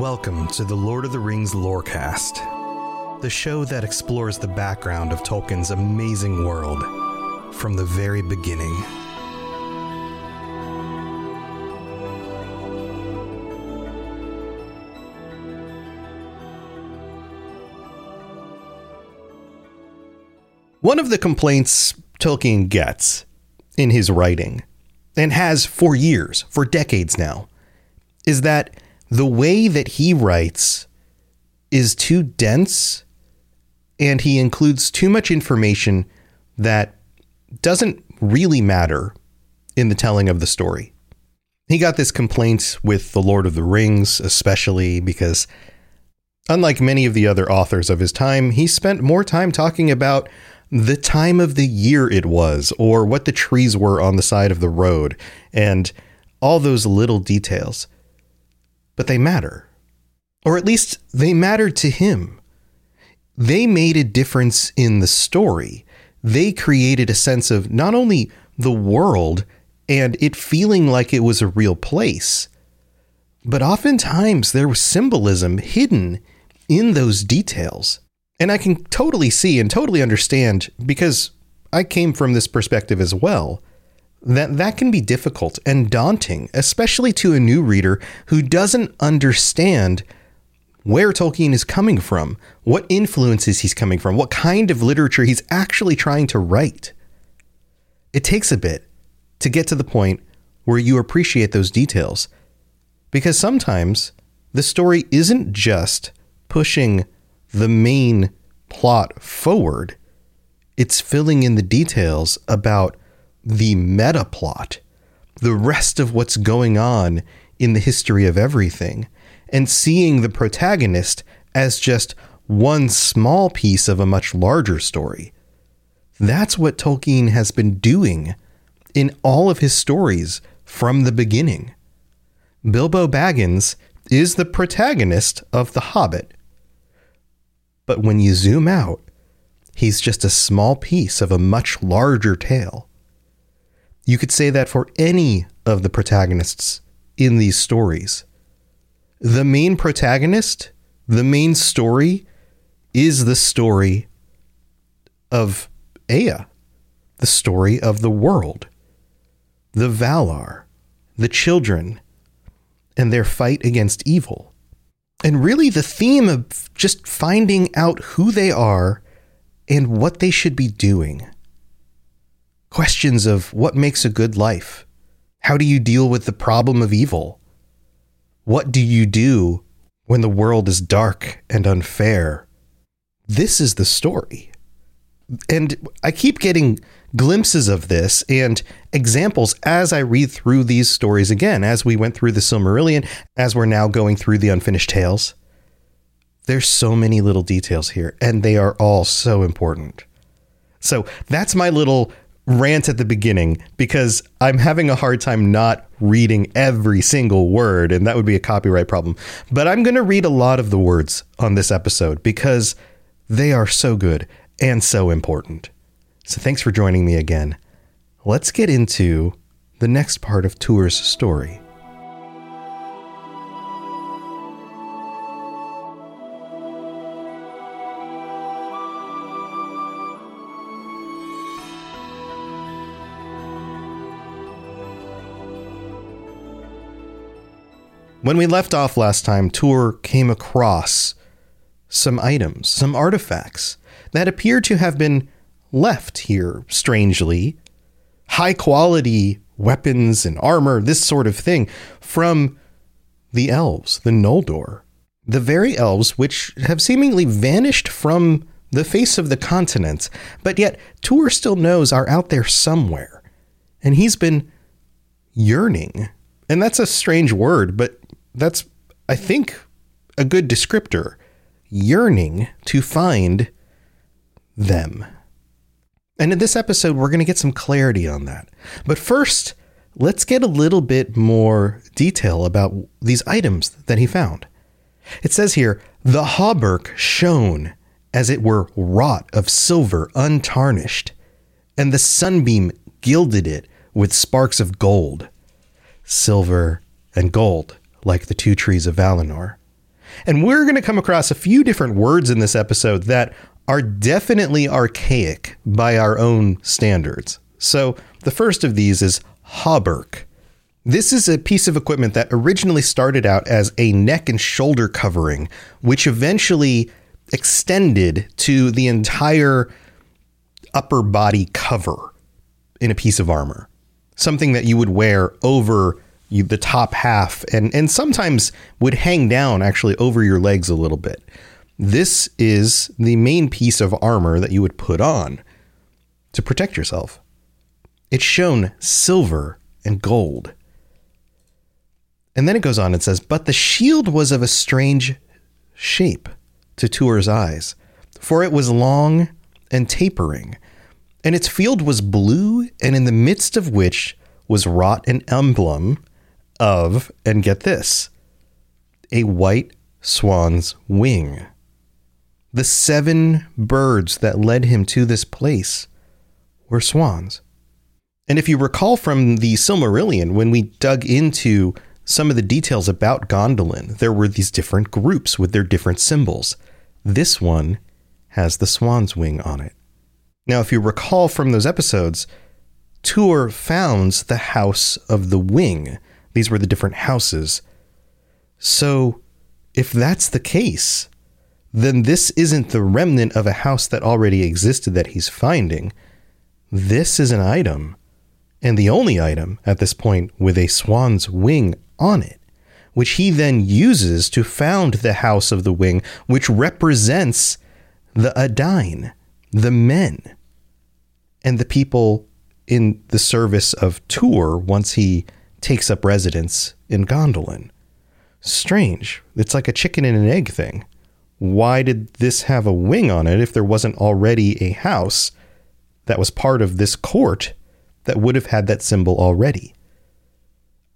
Welcome to the Lord of the Rings Lorecast, the show that explores the background of Tolkien's amazing world from the very beginning. One of the complaints Tolkien gets in his writing, and has for years, for decades now, is that the way that he writes is too dense and he includes too much information that doesn't really matter in the telling of the story. He got this complaint with The Lord of the Rings, especially because, unlike many of the other authors of his time, he spent more time talking about the time of the year it was, or what the trees were on the side of the road, and all those little details but they matter. Or at least they mattered to him. They made a difference in the story. They created a sense of not only the world and it feeling like it was a real place, but oftentimes there was symbolism hidden in those details. And I can totally see and totally understand because I came from this perspective as well that that can be difficult and daunting, especially to a new reader who doesn't understand where Tolkien is coming from, what influences he's coming from, what kind of literature he's actually trying to write. It takes a bit to get to the point where you appreciate those details. Because sometimes the story isn't just pushing the main plot forward, it's filling in the details about the meta plot, the rest of what's going on in the history of everything, and seeing the protagonist as just one small piece of a much larger story. That's what Tolkien has been doing in all of his stories from the beginning. Bilbo Baggins is the protagonist of The Hobbit. But when you zoom out, he's just a small piece of a much larger tale. You could say that for any of the protagonists in these stories. The main protagonist, the main story, is the story of Ea, the story of the world, the Valar, the children, and their fight against evil. And really, the theme of just finding out who they are and what they should be doing questions of what makes a good life? How do you deal with the problem of evil? What do you do when the world is dark and unfair? This is the story. And I keep getting glimpses of this and examples as I read through these stories again, as we went through the Silmarillion, as we're now going through the Unfinished Tales. There's so many little details here, and they are all so important. So that's my little rant at the beginning because I'm having a hard time not reading every single word, and that would be a copyright problem. But I'm going to read a lot of the words on this episode because they are so good and so important. So thanks for joining me again. Let's get into the next part of Tuor's story. When we left off last time, Tuor came across some items, some artifacts that appear to have been left here strangely. High quality weapons and armor, this sort of thing, from the elves, the Noldor. The very elves which have seemingly vanished from the face of the continent, but yet Tuor still knows are out there somewhere. And he's been yearning. And that's a strange word, but that's, I think, a good descriptor. Yearning to find them. And in this episode, we're going to get some clarity on that. But first, let's get a little bit more detail about these items that he found. It says here, the hauberk shone as it were wrought of silver untarnished, and the sunbeam gilded it with sparks of gold, silver and gold, like the two trees of Valinor. And we're going to come across a few different words in this episode that are definitely archaic by our own standards. So the first of these is hauberk. This is a piece of equipment that originally started out as a neck and shoulder covering, which eventually extended to the entire upper body cover in a piece of armor. Something that you would wear over you, the top half and, and sometimes would hang down actually over your legs a little bit. This is the main piece of armor that you would put on to protect yourself. It's shown silver and gold. And then it goes on and says, But the shield was of a strange shape to Tuor's eyes, for it was long and tapering, and its field was blue, and in the midst of which was wrought an emblem of, and get this, a white swan's wing. The seven birds that led him to this place were swans. And if you recall from the Silmarillion, when we dug into some of the details about Gondolin, there were these different groups with their different symbols. This one has the swan's wing on it. Now, if you recall from those episodes, Tuor founds the House of the Wing. These were the different houses. So, if that's the case, then this isn't the remnant of a house that already existed that he's finding. This is an item, and the only item at this point with a swan's wing on it which he then uses to found the House of the Wing, which represents the Edain, the men, and the people in the service of Tuor once he takes up residence in Gondolin. Strange. It's like a chicken and an egg thing. Why did this have a wing on it if there wasn't already a house that was part of this court that would have had that symbol already?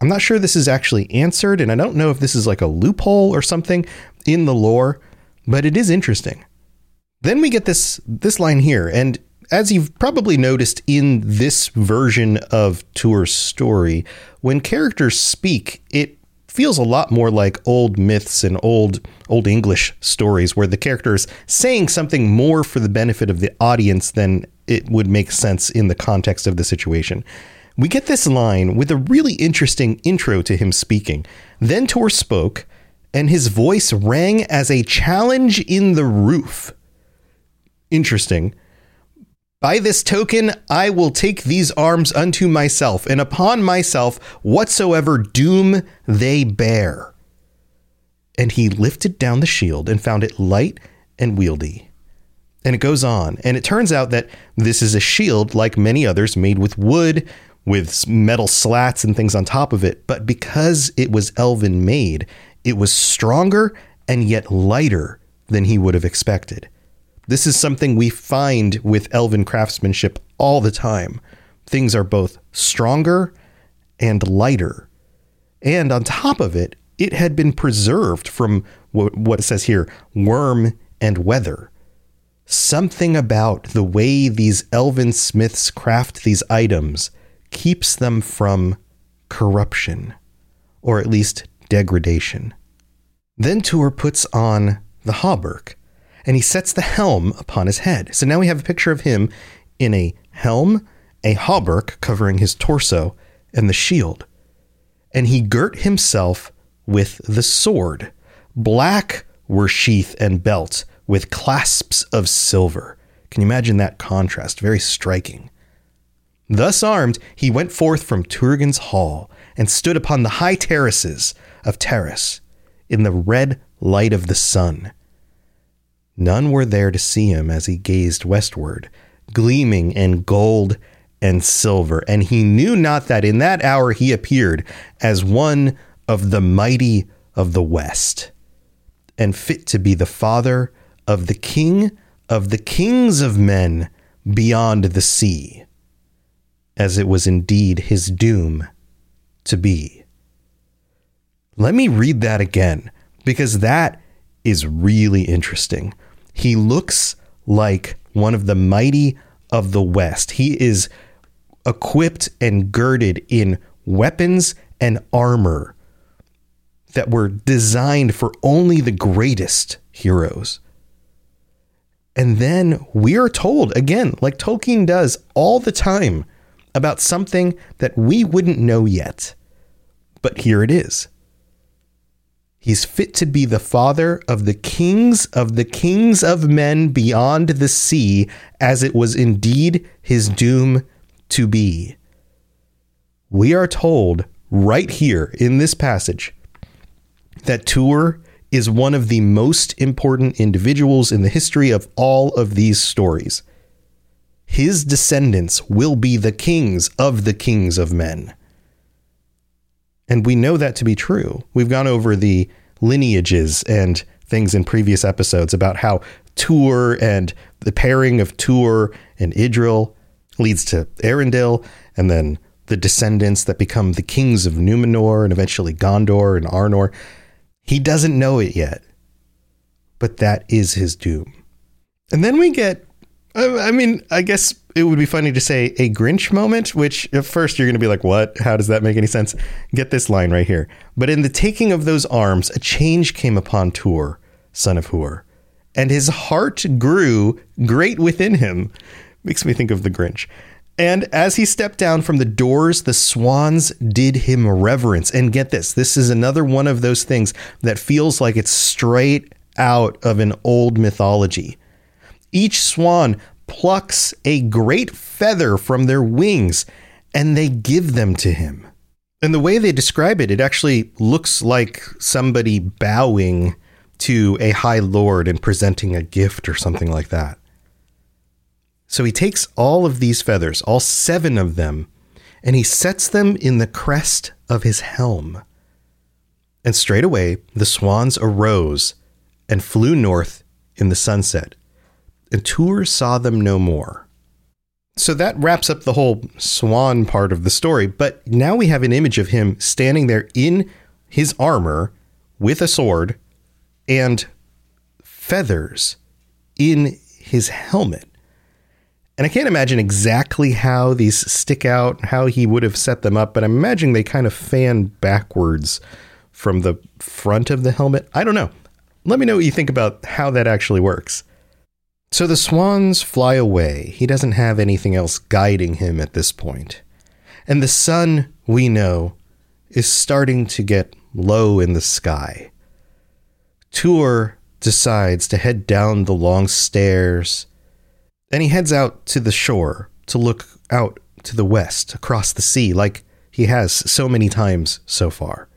I'm not sure this is actually answered, and I don't know if this is like a loophole or something in the lore, but it is interesting. Then we get this this line here, and as you've probably noticed in this version of Tuor's story, when characters speak, it feels a lot more like old myths and old old English stories where the character is saying something more for the benefit of the audience than it would make sense in the context of the situation. We get this line with a really interesting intro to him speaking. Then Tuor spoke, and his voice rang as a challenge in the roof. Interesting. By this token, I will take these arms unto myself, and upon myself whatsoever doom they bear. And he lifted down the shield and found it light and wieldy. And it goes on, and it turns out that this is a shield like many others made with wood, with metal slats and things on top of it. But because it was elven made, it was stronger and yet lighter than he would have expected. This is something we find with elven craftsmanship all the time. Things are both stronger and lighter. And on top of it, it had been preserved from what it says here worm and weather. Something about the way these elven smiths craft these items keeps them from corruption, or at least degradation. Then Tuor puts on the hauberk, and he sets the helm upon his head. So now we have a picture of him in a helm, a hauberk covering his torso, and the shield. And he girt himself with the sword. Black were sheath and belt with clasps of silver. Can you imagine that contrast? Very striking. Thus armed, he went forth from Turgon's hall and stood upon the high terraces of Taras in the red light of the sun. None were there to see him as he gazed westward, gleaming in gold and silver, and he knew not that in that hour he appeared as one of the mighty of the West, and fit to be the father of the king of the kings of men beyond the sea, as it was indeed his doom to be. Let me read that again, because that is really interesting. He looks like one of the mighty of the West. He is equipped and girded in weapons and armor that were designed for only the greatest heroes. And then we are told, again, like Tolkien does all the time, about something that we wouldn't know yet. But here it is. He's fit to be the father of the kings of the kings of men beyond the sea, as it was indeed his doom to be. We are told right here in this passage that Tuor is one of the most important individuals in the history of all of these stories. His descendants will be the kings of the kings of men. And we know that to be true. We've gone over the lineages and things in previous episodes about how Tuor and the pairing of Tuor and Idril leads to Earendil, and then the descendants that become the kings of Numenor and eventually Gondor and Arnor. He doesn't know it yet, but that is his doom. And then we get, Um, I mean, I guess it would be funny to say a Grinch moment, which at first you're going to be like, what? How does that make any sense? Get this line right here. But in the taking of those arms, a change came upon Tuor, son of Huor, and his heart grew great within him. Makes me think of the Grinch. And as he stepped down from the doors, the swans did him reverence. And get this this is another one of those things that feels like it's straight out of an old mythology. Each swan plucks a great feather from their wings and they give them to him. And the way they describe it, it actually looks like somebody bowing to a high lord and presenting a gift or something like that. So he takes all of these feathers, all seven of them, and he sets them in the crest of his helm. And straightway the swans arose and flew north in the sunset, and Tuor saw them no more. So that wraps up the whole swan part of the story, but now we have an image of him standing there in his armor with a sword and feathers in his helmet. And I can't imagine exactly how these stick out, how he would have set them up, but I'm imagining they kind of fan backwards from the front of the helmet. I don't know. Let me know what you think about how that actually works. So the swans fly away. He doesn't have anything else guiding him at this point. And the sun, we know, is starting to get low in the sky. Tuor decides to head down the long stairs, and he heads out to the shore to look out to the west across the sea like he has so many times so far.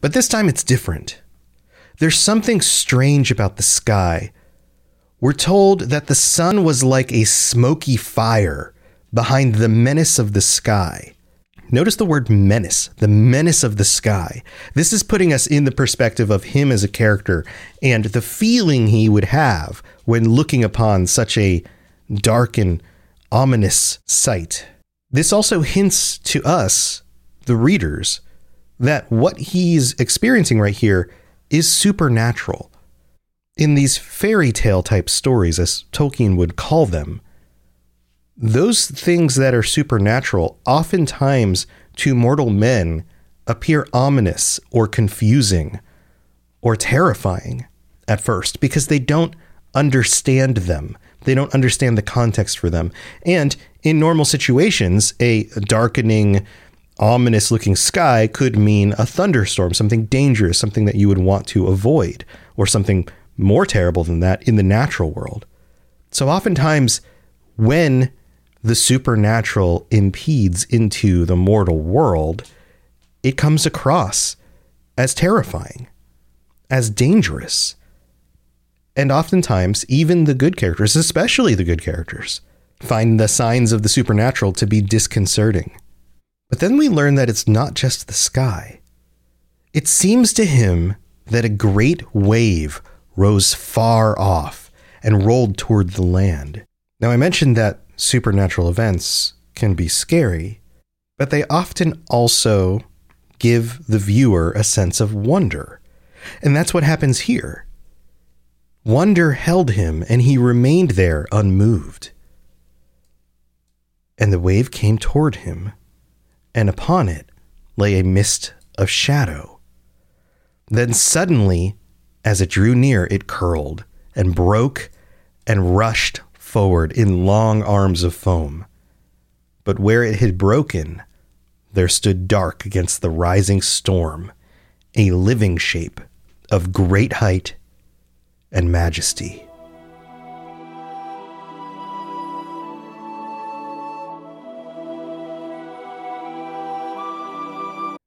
But this time it's different. There's something strange about the sky we're told that the sun was like a smoky fire behind the menace of the sky. Notice the word menace, the menace of the sky. This is putting us in the perspective of him as a character and the feeling he would have when looking upon such a dark and ominous sight. This also hints to us, the readers, that what he's experiencing right here is supernatural in these fairy tale type stories, as Tolkien would call them, those things that are supernatural oftentimes to mortal men appear ominous or confusing or terrifying at first because they don't understand them. They don't understand the context for them. And in normal situations, a darkening ominous looking sky could mean a thunderstorm, something dangerous, something that you would want to avoid, or something more terrible than that in the natural world. So oftentimes, when the supernatural impedes into the mortal world, it comes across as terrifying, as dangerous. And oftentimes, even the good characters, especially the good characters, find the signs of the supernatural to be disconcerting. But then we learn that it's not just the sky. It seems to him that a great wave rose far off and rolled toward the land. Now, I mentioned that supernatural events can be scary, but they often also give the viewer a sense of wonder. And that's what happens here. Wonder held him, and he remained there unmoved. And the wave came toward him, and upon it lay a mist of shadow. Then suddenly, as it drew near, it curled and broke and rushed forward in long arms of foam. But where it had broken, there stood dark against the rising storm a living shape of great height and majesty.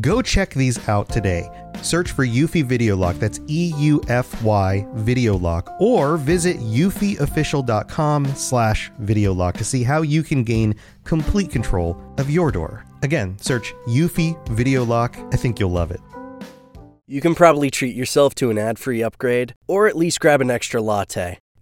Go check these out today. Search for Eufy Video Lock, that's E U F Y Video Lock, or visit eufyofficial.com slash video lock to see how you can gain complete control of your door. Again, search Eufy Video Lock. I think you'll love it. You can probably treat yourself to an ad free upgrade, or at least grab an extra latte.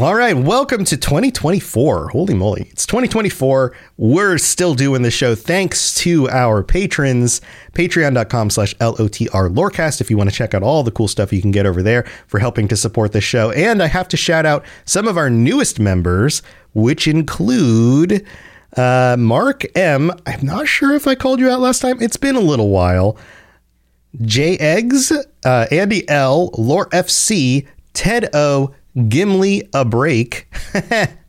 All right, welcome to 2024. Holy moly, it's 2024. We're still doing the show thanks to our patrons. Patreon.com slash LOTR Lorecast if you want to check out all the cool stuff you can get over there for helping to support the show. And I have to shout out some of our newest members, which include uh, Mark M. I'm not sure if I called you out last time. It's been a little while. J Eggs, uh, Andy L, Lore FC, Ted O, Gimli a break.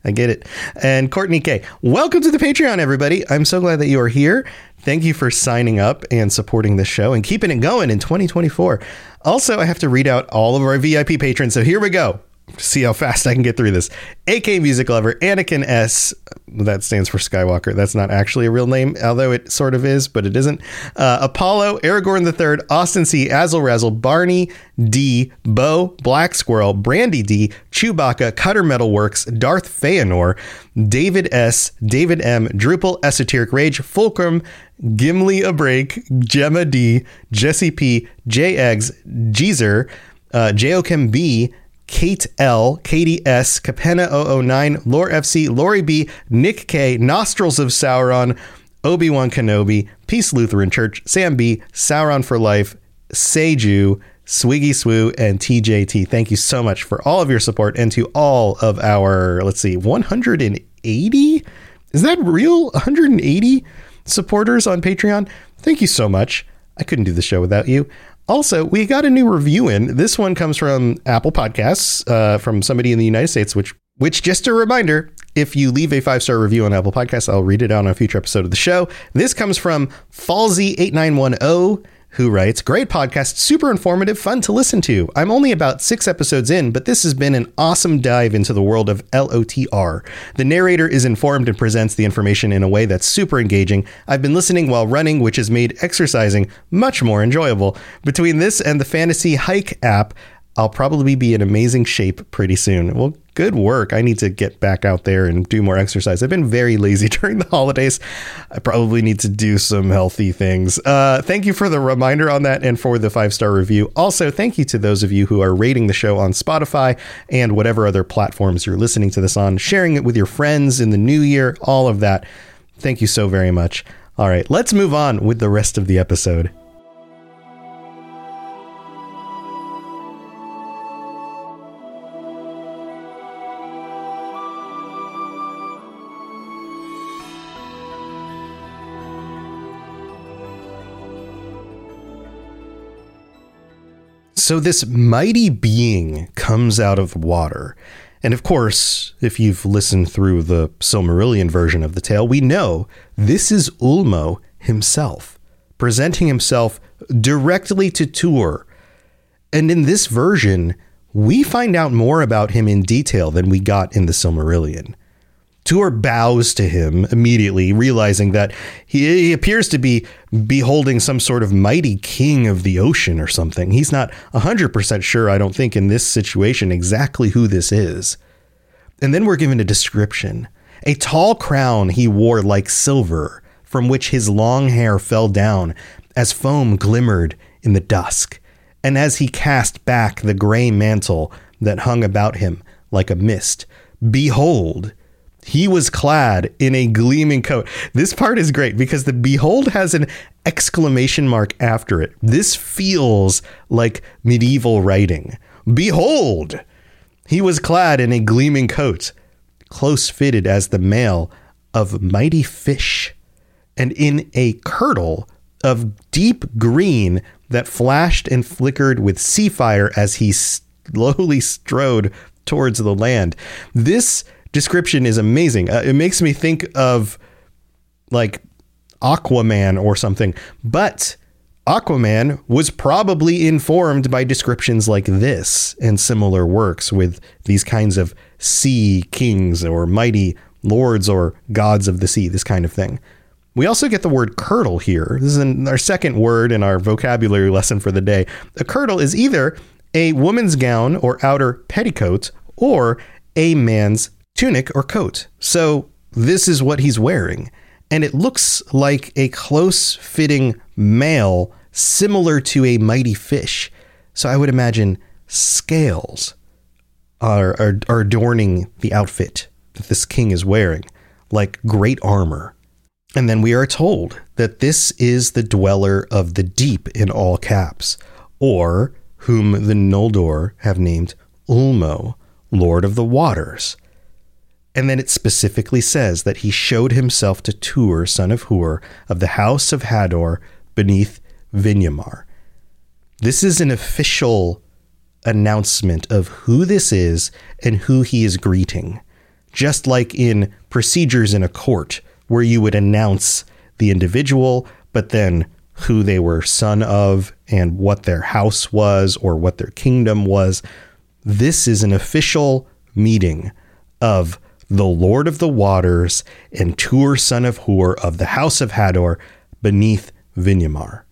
I get it. And Courtney K. Welcome to the Patreon, everybody. I'm so glad that you are here. Thank you for signing up and supporting the show and keeping it going in 2024. Also, I have to read out all of our VIP patrons. So here we go. See how fast I can get through this. AK Music Lover, Anakin S. That stands for Skywalker. That's not actually a real name, although it sort of is, but it isn't. Uh, Apollo, Aragorn III, Austin C, Azel Razzle, Barney D, Bo, Black Squirrel, Brandy D, Chewbacca, Cutter Metal Works, Darth Feanor, David S, David M, Drupal, Esoteric Rage, Fulcrum, Gimli a Break, Gemma D, Jesse P, J Eggs, Jeezer, uh, B, Kate L, Katie S, Capenna 009, Lore FC, Lori B, Nick K, Nostrils of Sauron, Obi Wan Kenobi, Peace Lutheran Church, Sam B, Sauron for Life, Seju, Swiggy Swoo, and TJT. Thank you so much for all of your support and to all of our, let's see, 180? Is that real? 180 supporters on Patreon? Thank you so much. I couldn't do the show without you. Also, we got a new review in. This one comes from Apple Podcasts uh, from somebody in the United States, which, which just a reminder, if you leave a five star review on Apple Podcasts, I'll read it out on a future episode of the show. This comes from Falsey8910 who writes, Great podcast, super informative, fun to listen to. I'm only about six episodes in, but this has been an awesome dive into the world of LOTR. The narrator is informed and presents the information in a way that's super engaging. I've been listening while running, which has made exercising much more enjoyable. Between this and the Fantasy Hike app, I'll probably be in amazing shape pretty soon. Well, good work. I need to get back out there and do more exercise. I've been very lazy during the holidays. I probably need to do some healthy things. Uh, thank you for the reminder on that and for the five star review. Also, thank you to those of you who are rating the show on Spotify and whatever other platforms you're listening to this on, sharing it with your friends in the new year, all of that. Thank you so very much. All right, let's move on with the rest of the episode. So, this mighty being comes out of water. And of course, if you've listened through the Silmarillion version of the tale, we know this is Ulmo himself, presenting himself directly to Tuor. And in this version, we find out more about him in detail than we got in the Silmarillion. Tuor bows to him immediately, realizing that he, he, appears to be beholding some sort of mighty king of the ocean or something. He's not 100% sure, I don't think, in this situation exactly who this is. And then we're given a description a tall crown he wore like silver, from which his long hair fell down as foam glimmered in the dusk, and as he cast back the gray mantle that hung about him like a mist. Behold, he was clad in a gleaming coat. This part is great because the behold has an exclamation mark after it. This feels like medieval writing. Behold! He was clad in a gleaming coat, close fitted as the mail of mighty fish, and in a kirtle of deep green that flashed and flickered with sea fire as he slowly strode towards the land. This description is amazing. Uh, it makes me think of like Aquaman or something. But Aquaman was probably informed by descriptions like this and similar works with these kinds of sea kings or mighty lords or gods of the sea, this kind of thing. We also get the word kirtle here. This is our second word in our vocabulary lesson for the day. A kirtle is either a woman's gown or outer petticoat or a man's tunic or coat. So this is what he's wearing. And it looks like a close fitting mail similar to a mighty fish. So I would imagine scales are, are, are adorning the outfit that this king is wearing, like great armor. And then we are told that this is the dweller of the deep in all caps, or whom the Noldor have named Ulmo, Lord of the Waters. And then it specifically says that he showed himself to Tuor, son of Huor, of the house of Hador, beneath Vinyamar. This is an official announcement of who this is and who he is greeting. Just like in procedures in a court, where you would announce the individual, but then who they were son of and what their house was or what their kingdom was. this is an official meeting of the Lord of the Waters and Tuor, son of Huor of the house of Hador beneath Vinyamar.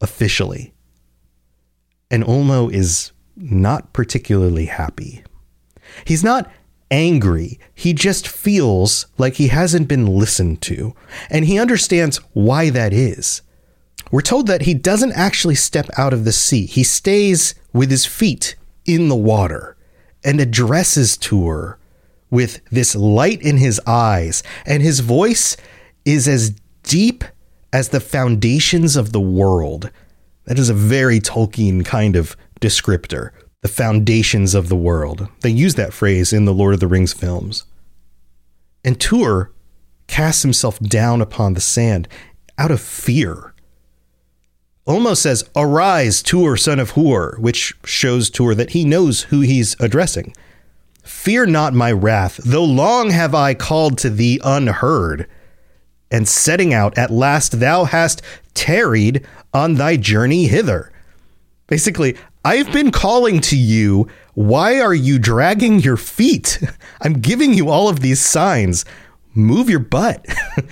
Officially. And Ulmo is not particularly happy. He's not angry. He just feels like he hasn't been listened to, and he understands why that is. We're told that he doesn't actually step out of the sea. He stays with his feet in the water and addresses Tuor with this light in his eyes, and his voice is as deep as the foundations of the world. That is a very Tolkien kind of descriptor. The foundations of the world. They use that phrase in the Lord of the Rings films. And Tuor casts himself down upon the sand out of fear. Ulmo says, Arise, Tuor, son of Huor, which shows Tuor that he knows who he's addressing. Fear not my wrath, though long have I called to thee unheard. And setting out, at last thou hast tarried on thy journey hither. Basically, I've been calling to you. Why are you dragging your feet? I'm giving you all of these signs. Move your butt.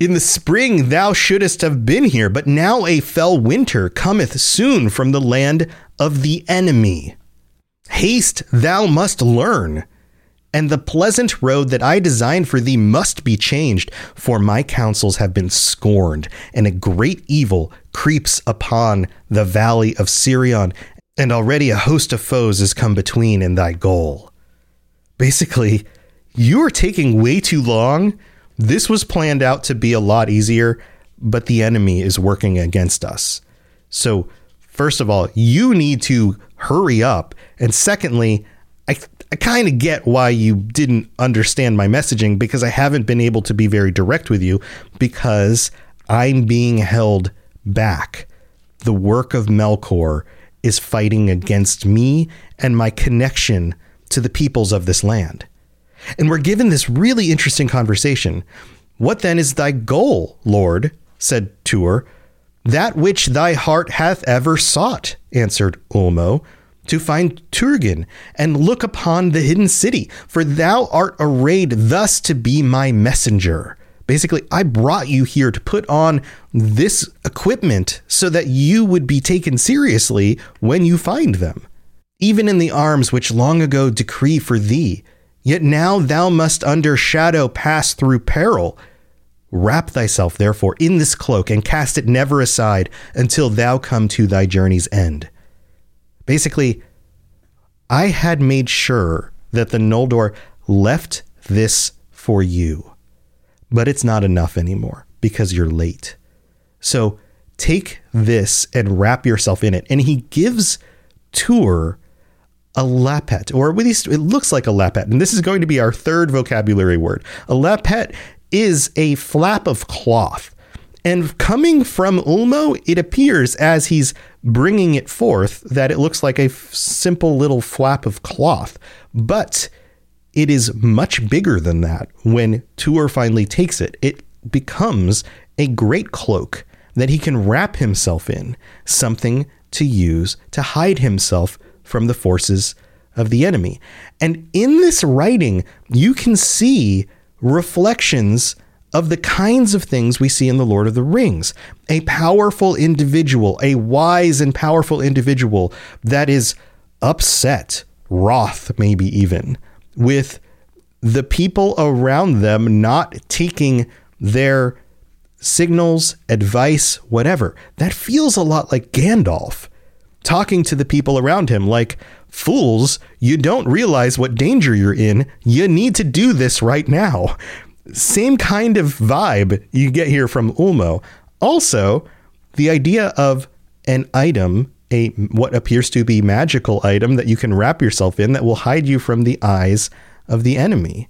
In the spring thou shouldest have been here, but now a fell winter cometh soon from the land of the enemy. Haste thou must learn, and the pleasant road that I designed for thee must be changed, for my counsels have been scorned, and a great evil creeps upon the valley of Sirion, and already a host of foes has come between in thy goal. Basically, you are taking way too long. This was planned out to be a lot easier, but the enemy is working against us. So, first of all, you need to hurry up. And secondly, I, I kind of get why you didn't understand my messaging because I haven't been able to be very direct with you because I'm being held back. The work of Melkor is fighting against me and my connection to the peoples of this land. And we're given this really interesting conversation. What then is thy goal, Lord? said Tuor. That which thy heart hath ever sought, answered Ulmo, to find Turgon and look upon the hidden city, for thou art arrayed thus to be my messenger. Basically, I brought you here to put on this equipment so that you would be taken seriously when you find them. Even in the arms which long ago decree for thee, yet now thou must under shadow pass through peril. Wrap thyself, therefore, in this cloak and cast it never aside until thou come to thy journey's end. Basically, I had made sure that the Noldor left this for you but it's not enough anymore because you're late. So take this and wrap yourself in it. And he gives Tuor a lappet, or at least it looks like a lappet. And this is going to be our third vocabulary word. A lappet is a flap of cloth. And coming from Ulmo, it appears as he's bringing it forth that it looks like a f- simple little flap of cloth. But it is much bigger than that when Tuor finally takes it. It becomes a great cloak that he can wrap himself in, something to use to hide himself from the forces of the enemy. And in this writing, you can see reflections of the kinds of things we see in The Lord of the Rings. A powerful individual, a wise and powerful individual that is upset, wroth, maybe even, with the people around them not taking their signals, advice, whatever. That feels a lot like Gandalf talking to the people around him like, Fools, you don't realize what danger you're in. You need to do this right now. Same kind of vibe you get here from Ulmo. Also, the idea of an item a what appears to be magical item that you can wrap yourself in that will hide you from the eyes of the enemy.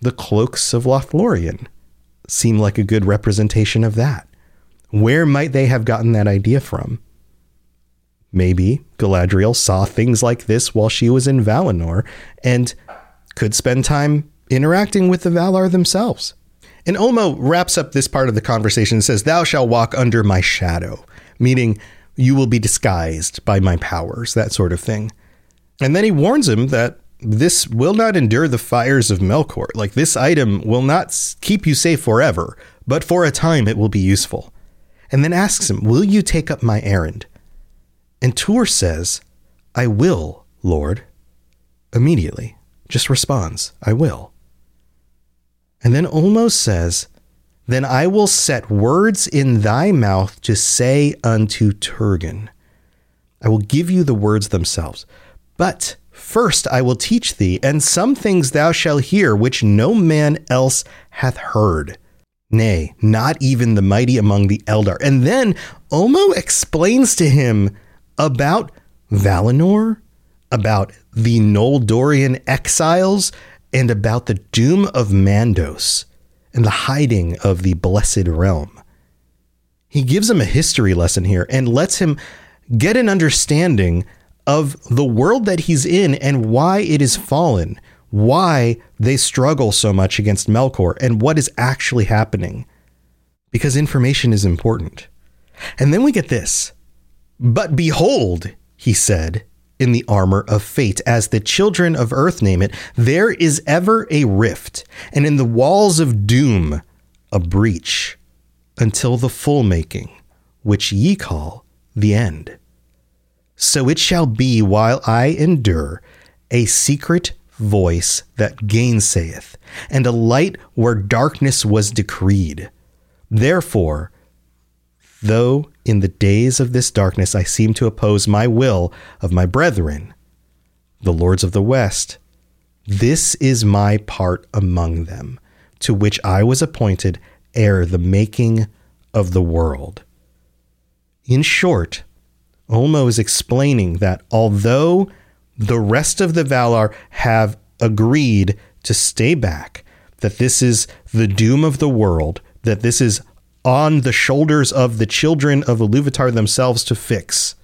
The cloaks of Lothlorien seem like a good representation of that. Where might they have gotten that idea from? Maybe Galadriel saw things like this while she was in Valinor and could spend time interacting with the Valar themselves. And Ulmo wraps up this part of the conversation and says, Thou shalt walk under my shadow, meaning you will be disguised by my powers, that sort of thing. And then he warns him that this will not endure the fires of Melkor. Like this item will not keep you safe forever, but for a time it will be useful. And then asks him, Will you take up my errand? And Tuor says, I will, Lord. Immediately, just responds, I will. And then Ulmo says, Then I will set words in thy mouth to say unto Turgon. I will give you the words themselves. But first I will teach thee, and some things thou shalt hear which no man else hath heard. Nay, not even the mighty among the Eldar. And then Ulmo explains to him about Valinor, about the Noldorian exiles, and about the doom of Mandos and the hiding of the Blessed Realm. He gives him a history lesson here and lets him get an understanding of the world that he's in and why it is fallen, why they struggle so much against Melkor, and what is actually happening. Because information is important. And then we get this. But behold, he said, in the armor of fate, as the children of earth name it, there is ever a rift, and in the walls of doom a breach, until the full making, which ye call the end. So it shall be while I endure a secret voice that gainsayeth, and a light where darkness was decreed. Therefore, though in the days of this darkness I seem to oppose my will of my brethren, the lords of the West, this is my part among them, to which I was appointed ere the making of the world. In short, Ulmo is explaining that although the rest of the Valar have agreed to stay back, that this is the doom of the world, that this is on the shoulders of the children of Iluvatar themselves to fix.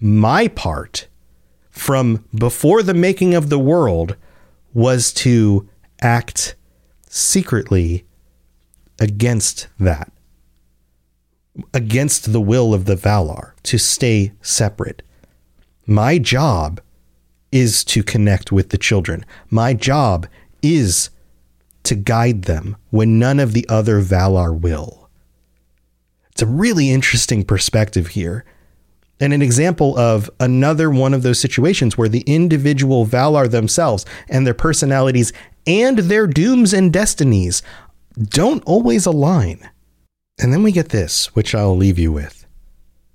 My part from before the making of the world was to act secretly against that against the will of the Valar to stay separate. My job is to connect with the children. My job is to guide them when none of the other Valar will. It's a really interesting perspective here. And an example of another one of those situations where the individual Valar themselves and their personalities and their dooms and destinies don't always align. And then we get this, which I'll leave you with.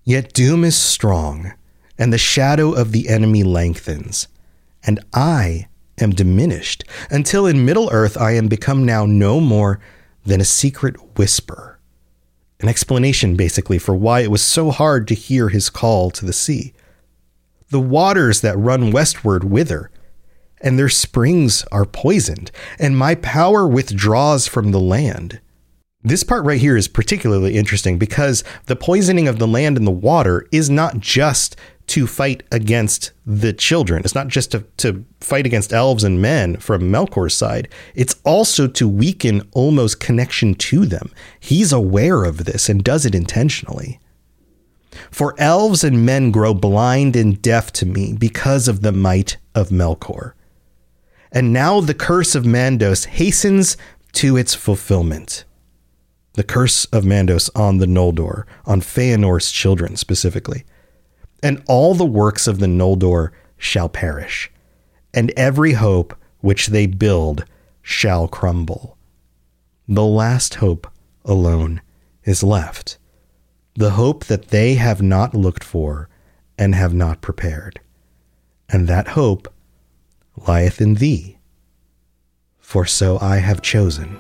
Yet doom is strong, and the shadow of the enemy lengthens, and I am diminished, until in Middle Earth I am become now no more than a secret whisper. An explanation, basically, for why it was so hard to hear his call to the sea. The waters that run westward wither, and their springs are poisoned, and my power withdraws from the land. This part right here is particularly interesting because the poisoning of the land and the water is not just to fight against the children. It's not just to, to fight against elves and men from Melkor's side. It's also to weaken Ulmo's connection to them. He's aware of this and does it intentionally. For elves and men grow blind and deaf to me because of the might of Melkor. And now the curse of Mandos hastens to its fulfillment the curse of Mandos on the Noldor, on Feanor's children specifically. And all the works of the Noldor shall perish, and every hope which they build shall crumble. The last hope alone is left, the hope that they have not looked for and have not prepared. And that hope lieth in thee, for so I have chosen.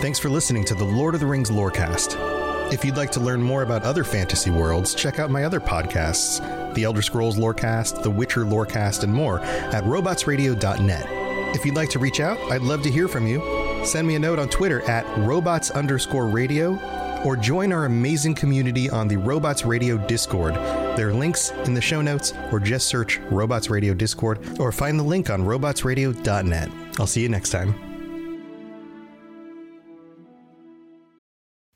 Thanks for listening to the Lord of the Rings Lorecast. If you'd like to learn more about other fantasy worlds, check out my other podcasts, The Elder Scrolls Lorecast, The Witcher Lorecast, and more at robotsradio.net. If you'd like to reach out, I'd love to hear from you. Send me a note on Twitter at robots underscore radio or join our amazing community on the Robots Radio Discord. There are links in the show notes, or just search Robots Radio Discord, or find the link on robotsradio.net. I'll see you next time.